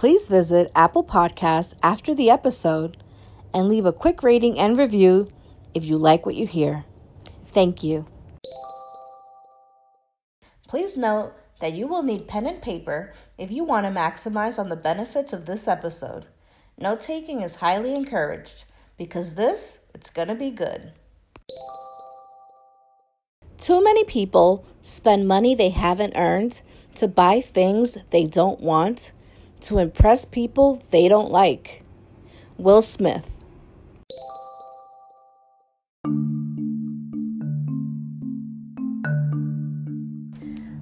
please visit Apple Podcasts after the episode and leave a quick rating and review if you like what you hear. Thank you. Please note that you will need pen and paper if you want to maximize on the benefits of this episode. Note taking is highly encouraged because this, it's going to be good. Too many people spend money they haven't earned to buy things they don't want to impress people they don't like. Will Smith.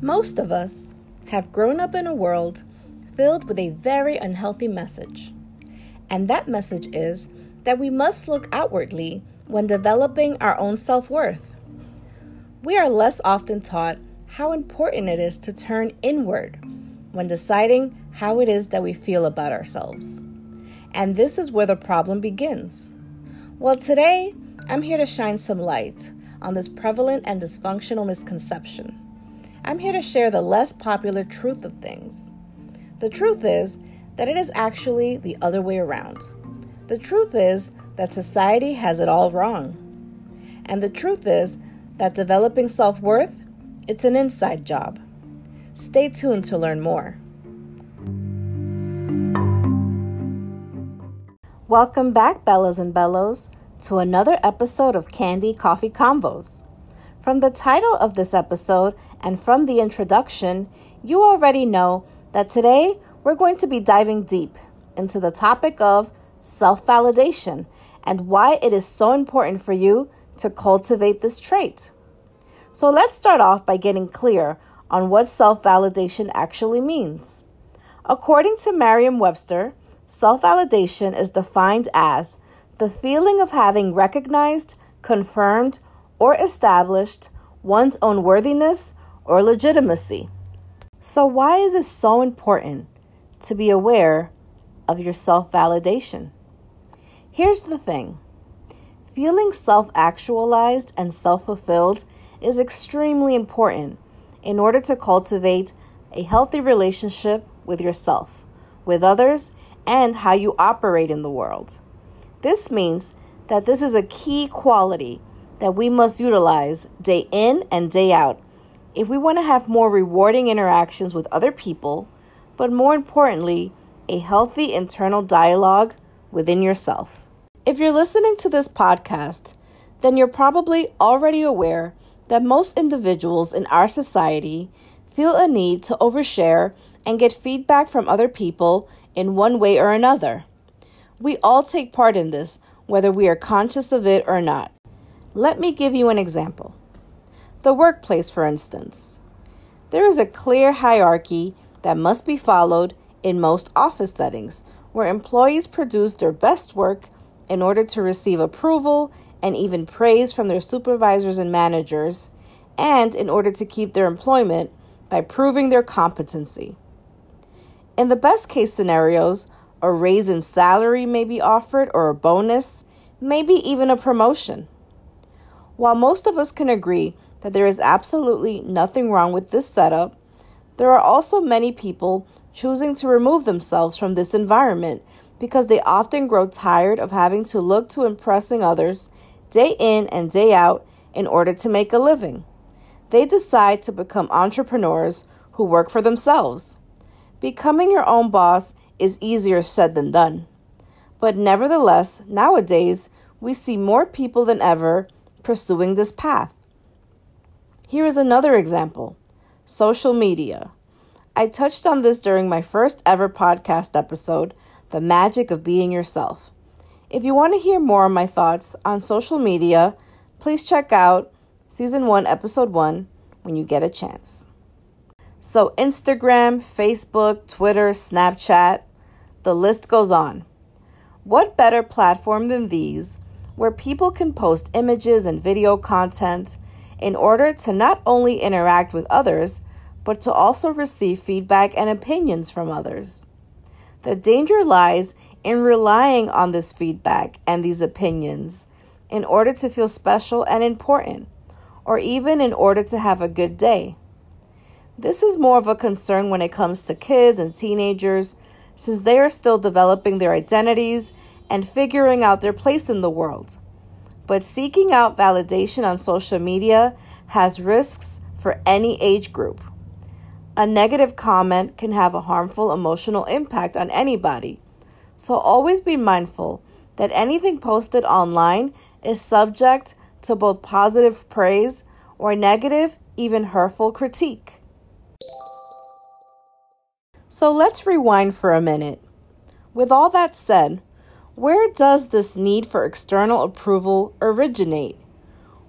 Most of us have grown up in a world filled with a very unhealthy message. And that message is that we must look outwardly when developing our own self worth. We are less often taught how important it is to turn inward when deciding how it is that we feel about ourselves. And this is where the problem begins. Well, today I'm here to shine some light on this prevalent and dysfunctional misconception. I'm here to share the less popular truth of things. The truth is that it is actually the other way around. The truth is that society has it all wrong. And the truth is that developing self-worth, it's an inside job. Stay tuned to learn more. Welcome back, Bellas and Bellows, to another episode of Candy Coffee Convos. From the title of this episode and from the introduction, you already know that today we're going to be diving deep into the topic of self validation and why it is so important for you to cultivate this trait. So let's start off by getting clear on what self validation actually means. According to Merriam Webster, self validation is defined as the feeling of having recognized, confirmed, or established one's own worthiness or legitimacy. So, why is it so important to be aware of your self validation? Here's the thing feeling self actualized and self fulfilled is extremely important in order to cultivate a healthy relationship with yourself, with others, and how you operate in the world. This means that this is a key quality that we must utilize day in and day out if we want to have more rewarding interactions with other people, but more importantly, a healthy internal dialogue within yourself. If you're listening to this podcast, then you're probably already aware that most individuals in our society feel a need to overshare and get feedback from other people in one way or another. We all take part in this, whether we are conscious of it or not. Let me give you an example. The workplace, for instance. There is a clear hierarchy that must be followed in most office settings where employees produce their best work in order to receive approval and even praise from their supervisors and managers, and in order to keep their employment by proving their competency. In the best case scenarios, a raise in salary may be offered or a bonus, maybe even a promotion. While most of us can agree that there is absolutely nothing wrong with this setup, there are also many people choosing to remove themselves from this environment because they often grow tired of having to look to impressing others day in and day out in order to make a living. They decide to become entrepreneurs who work for themselves. Becoming your own boss is easier said than done. But nevertheless, nowadays, we see more people than ever pursuing this path. Here is another example social media. I touched on this during my first ever podcast episode, The Magic of Being Yourself. If you want to hear more of my thoughts on social media, please check out Season 1, Episode 1 when you get a chance. So, Instagram, Facebook, Twitter, Snapchat, the list goes on. What better platform than these where people can post images and video content in order to not only interact with others, but to also receive feedback and opinions from others. The danger lies in relying on this feedback and these opinions in order to feel special and important, or even in order to have a good day. This is more of a concern when it comes to kids and teenagers since they are still developing their identities and figuring out their place in the world. But seeking out validation on social media has risks for any age group. A negative comment can have a harmful emotional impact on anybody, so always be mindful that anything posted online is subject to both positive praise or negative, even hurtful critique. So let's rewind for a minute. With all that said, where does this need for external approval originate?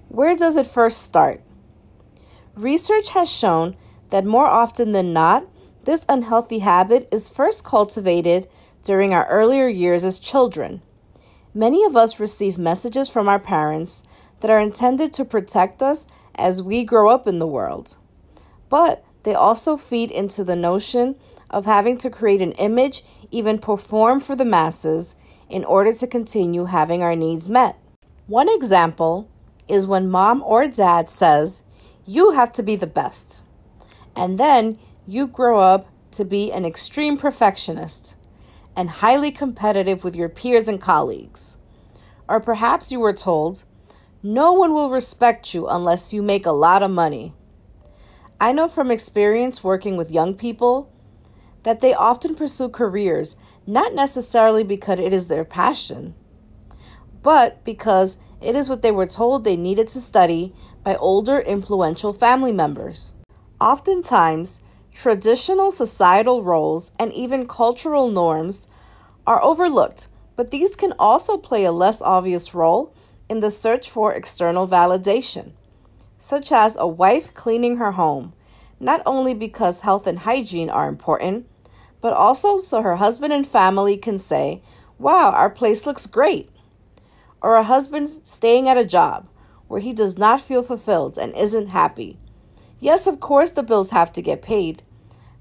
Where does it first start? Research has shown that more often than not, this unhealthy habit is first cultivated during our earlier years as children. Many of us receive messages from our parents that are intended to protect us as we grow up in the world. But they also feed into the notion of having to create an image, even perform for the masses, in order to continue having our needs met. One example is when mom or dad says, You have to be the best. And then you grow up to be an extreme perfectionist and highly competitive with your peers and colleagues. Or perhaps you were told, No one will respect you unless you make a lot of money. I know from experience working with young people that they often pursue careers not necessarily because it is their passion, but because it is what they were told they needed to study by older, influential family members. Oftentimes, traditional societal roles and even cultural norms are overlooked, but these can also play a less obvious role in the search for external validation, such as a wife cleaning her home, not only because health and hygiene are important, but also so her husband and family can say, Wow, our place looks great. Or a husband staying at a job where he does not feel fulfilled and isn't happy. Yes, of course, the bills have to get paid,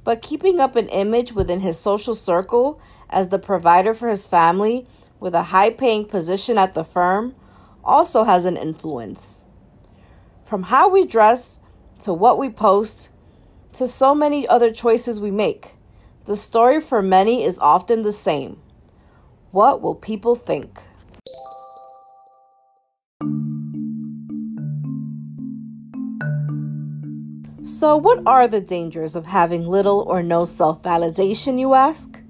but keeping up an image within his social circle as the provider for his family with a high paying position at the firm also has an influence. From how we dress to what we post to so many other choices we make. The story for many is often the same. What will people think? So, what are the dangers of having little or no self validation, you ask?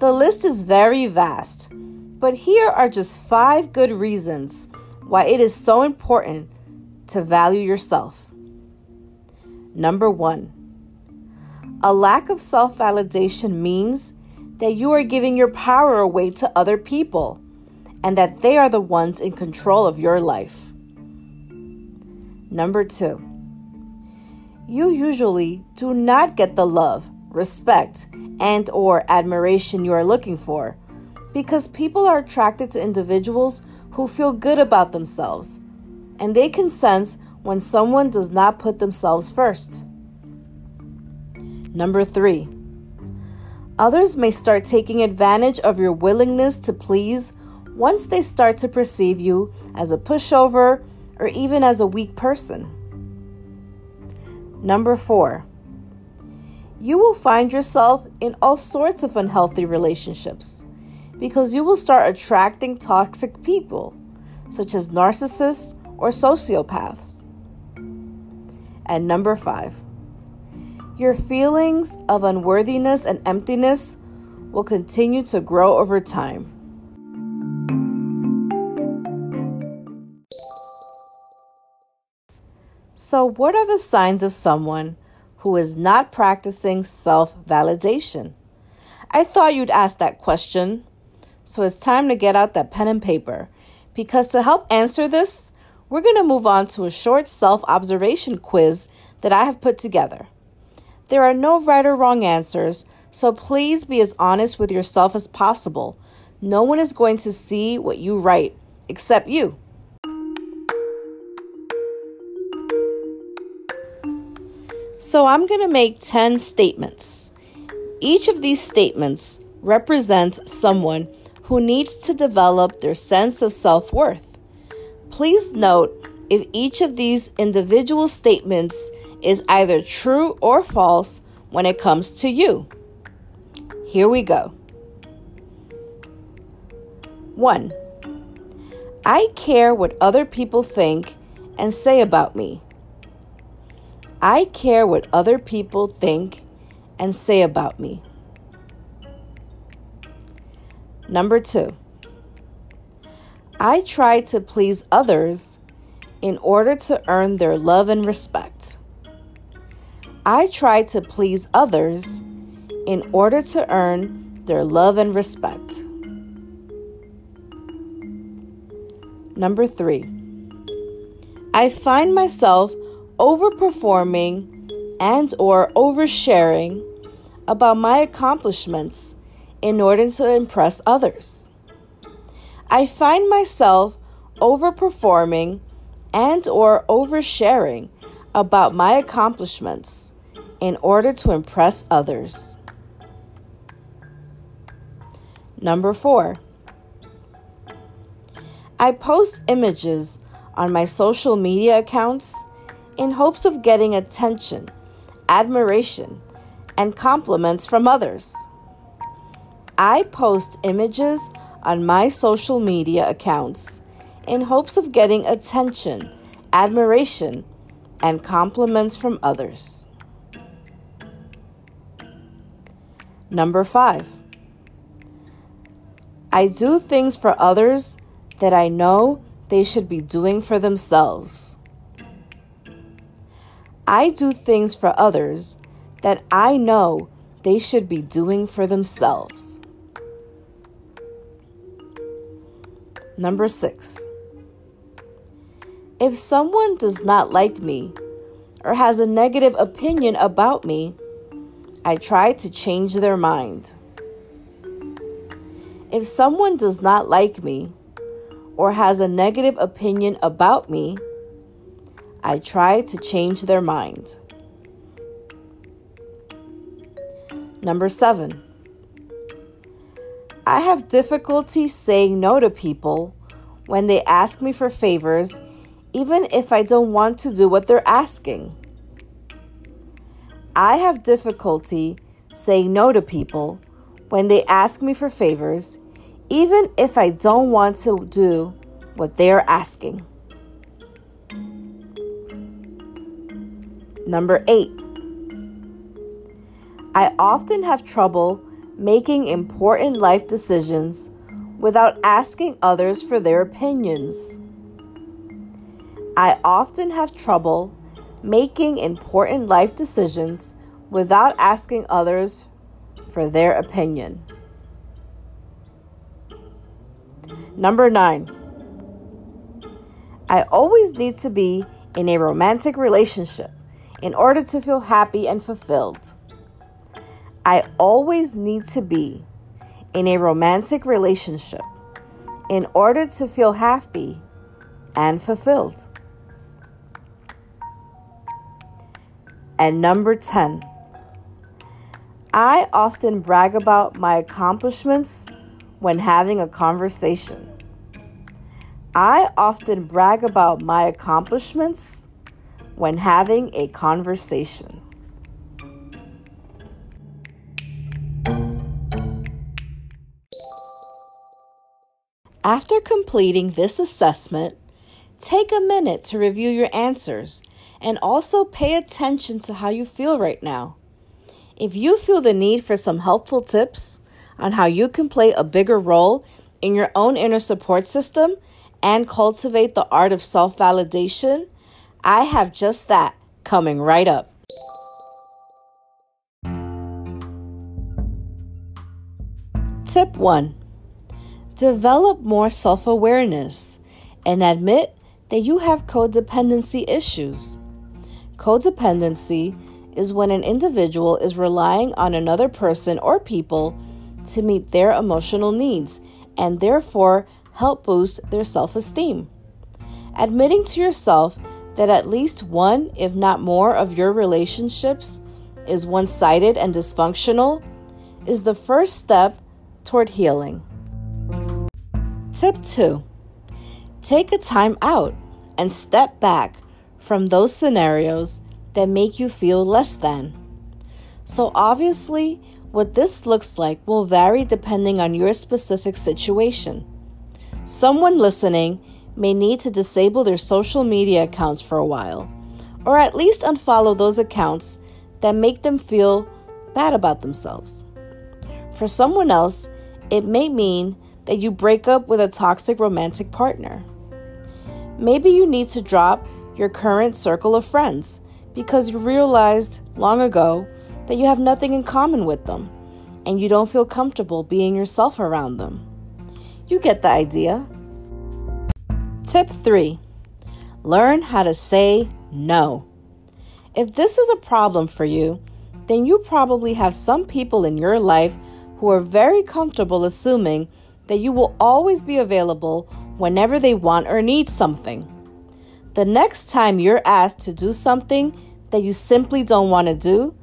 The list is very vast, but here are just five good reasons why it is so important to value yourself. Number one, a lack of self validation means that you are giving your power away to other people and that they are the ones in control of your life. Number two, you usually do not get the love, respect, and or admiration you are looking for because people are attracted to individuals who feel good about themselves and they can sense when someone does not put themselves first. Number three, others may start taking advantage of your willingness to please once they start to perceive you as a pushover or even as a weak person. Number four, you will find yourself in all sorts of unhealthy relationships because you will start attracting toxic people, such as narcissists or sociopaths. And number five, your feelings of unworthiness and emptiness will continue to grow over time. So, what are the signs of someone who is not practicing self validation? I thought you'd ask that question. So, it's time to get out that pen and paper because to help answer this, we're going to move on to a short self observation quiz that I have put together. There are no right or wrong answers, so please be as honest with yourself as possible. No one is going to see what you write except you. So I'm going to make 10 statements. Each of these statements represents someone who needs to develop their sense of self worth. Please note if each of these individual statements is either true or false when it comes to you. Here we go. 1. I care what other people think and say about me. I care what other people think and say about me. Number two, I try to please others in order to earn their love and respect. I try to please others in order to earn their love and respect. Number three, I find myself overperforming and or oversharing about my accomplishments in order to impress others. I find myself overperforming and or oversharing about my accomplishments in order to impress others. Number 4. I post images on my social media accounts in hopes of getting attention, admiration, and compliments from others. I post images on my social media accounts in hopes of getting attention, admiration, and compliments from others. Number five, I do things for others that I know they should be doing for themselves. I do things for others that I know they should be doing for themselves. Number six, if someone does not like me or has a negative opinion about me, I try to change their mind. If someone does not like me or has a negative opinion about me, I try to change their mind. Number seven, I have difficulty saying no to people when they ask me for favors, even if I don't want to do what they're asking. I have difficulty saying no to people when they ask me for favors, even if I don't want to do what they're asking. Number eight, I often have trouble making important life decisions without asking others for their opinions. I often have trouble making important life decisions without asking others for their opinion. Number nine, I always need to be in a romantic relationship in order to feel happy and fulfilled. I always need to be in a romantic relationship in order to feel happy and fulfilled. And number 10, I often brag about my accomplishments when having a conversation. I often brag about my accomplishments when having a conversation. After completing this assessment, take a minute to review your answers and also pay attention to how you feel right now. If you feel the need for some helpful tips on how you can play a bigger role in your own inner support system and cultivate the art of self validation, I have just that coming right up. Tip 1 Develop more self awareness and admit that you have codependency issues. Codependency is when an individual is relying on another person or people to meet their emotional needs and therefore help boost their self esteem. Admitting to yourself that at least one, if not more, of your relationships is one sided and dysfunctional is the first step toward healing. Tip 2 Take a time out and step back from those scenarios that make you feel less than. So, obviously, What this looks like will vary depending on your specific situation. Someone listening may need to disable their social media accounts for a while, or at least unfollow those accounts that make them feel bad about themselves. For someone else, it may mean that you break up with a toxic romantic partner. Maybe you need to drop your current circle of friends because you realized long ago that you have nothing in common with them and you don't feel comfortable being yourself around them. You get the idea. Tip 3 Learn how to say no. If this is a problem for you, then you probably have some people in your life who are very comfortable assuming that you will always be available whenever they want or need something. The next time you're asked to do something that you simply don't want to do,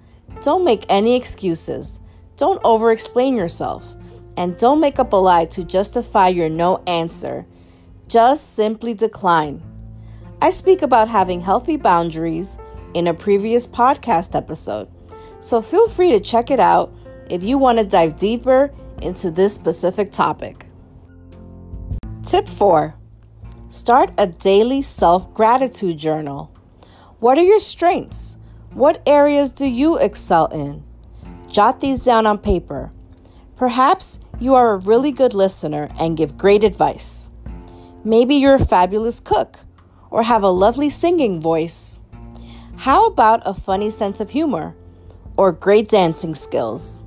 don't make any excuses. Don't over explain yourself. And don't make up a lie to justify your no answer. Just simply decline. I speak about having healthy boundaries in a previous podcast episode, so feel free to check it out if you want to dive deeper into this specific topic. Tip 4 Start a daily self gratitude journal. What are your strengths? What areas do you excel in? Jot these down on paper. Perhaps you are a really good listener and give great advice. Maybe you're a fabulous cook or have a lovely singing voice. How about a funny sense of humor or great dancing skills?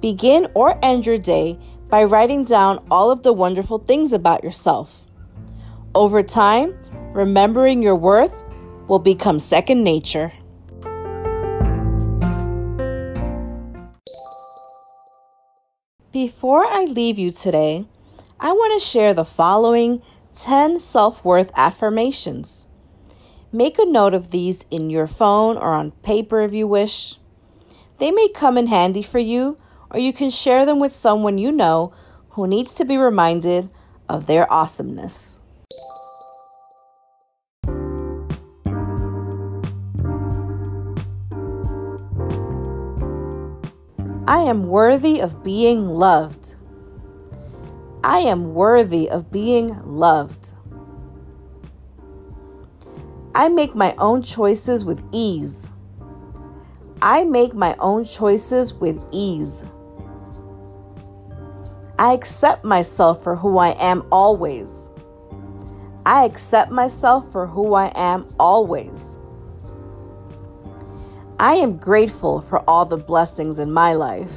Begin or end your day by writing down all of the wonderful things about yourself. Over time, remembering your worth will become second nature. Before I leave you today, I want to share the following 10 self worth affirmations. Make a note of these in your phone or on paper if you wish. They may come in handy for you, or you can share them with someone you know who needs to be reminded of their awesomeness. I am worthy of being loved. I am worthy of being loved. I make my own choices with ease. I make my own choices with ease. I accept myself for who I am always. I accept myself for who I am always. I am grateful for all the blessings in my life.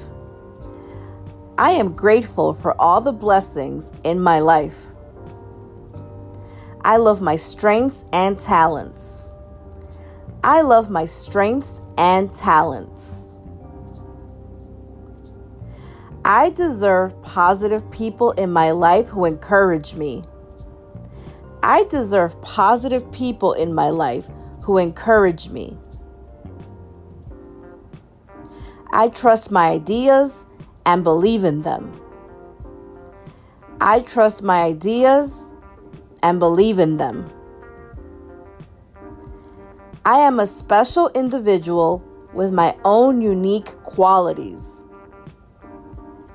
I am grateful for all the blessings in my life. I love my strengths and talents. I love my strengths and talents. I deserve positive people in my life who encourage me. I deserve positive people in my life who encourage me. I trust my ideas and believe in them. I trust my ideas and believe in them. I am a special individual with my own unique qualities.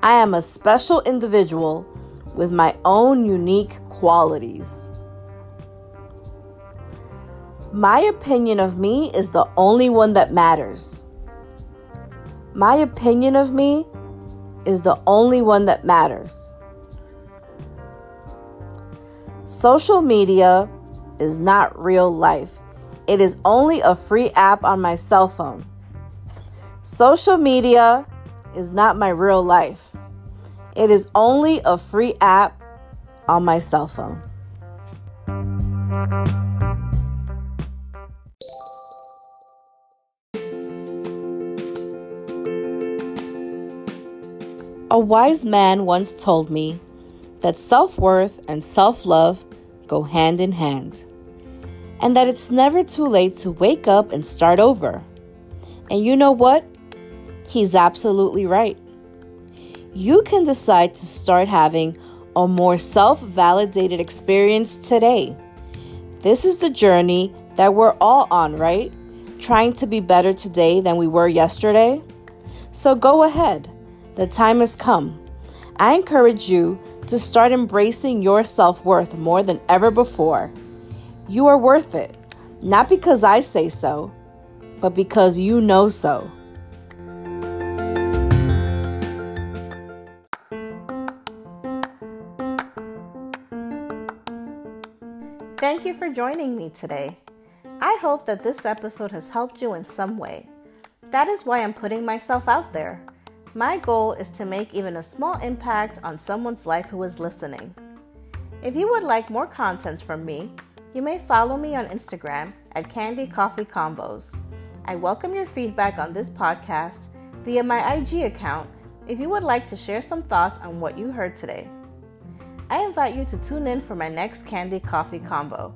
I am a special individual with my own unique qualities. My opinion of me is the only one that matters. My opinion of me is the only one that matters. Social media is not real life. It is only a free app on my cell phone. Social media is not my real life. It is only a free app on my cell phone. A wise man once told me that self worth and self love go hand in hand, and that it's never too late to wake up and start over. And you know what? He's absolutely right. You can decide to start having a more self validated experience today. This is the journey that we're all on, right? Trying to be better today than we were yesterday. So go ahead The time has come. I encourage you to start embracing your self worth more than ever before. You are worth it, not because I say so, but because you know so. Thank you for joining me today. I hope that this episode has helped you in some way. That is why I'm putting myself out there. My goal is to make even a small impact on someone's life who is listening. If you would like more content from me, you may follow me on Instagram at Candy Coffee Convos. I welcome your feedback on this podcast via my IG account if you would like to share some thoughts on what you heard today. I invite you to tune in for my next Candy Coffee convo.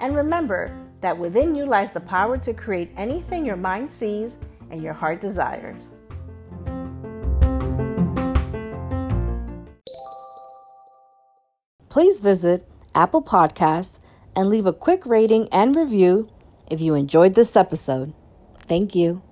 And remember that within you lies the power to create anything your mind sees and your heart desires. Please visit Apple Podcasts and leave a quick rating and review if you enjoyed this episode. Thank you.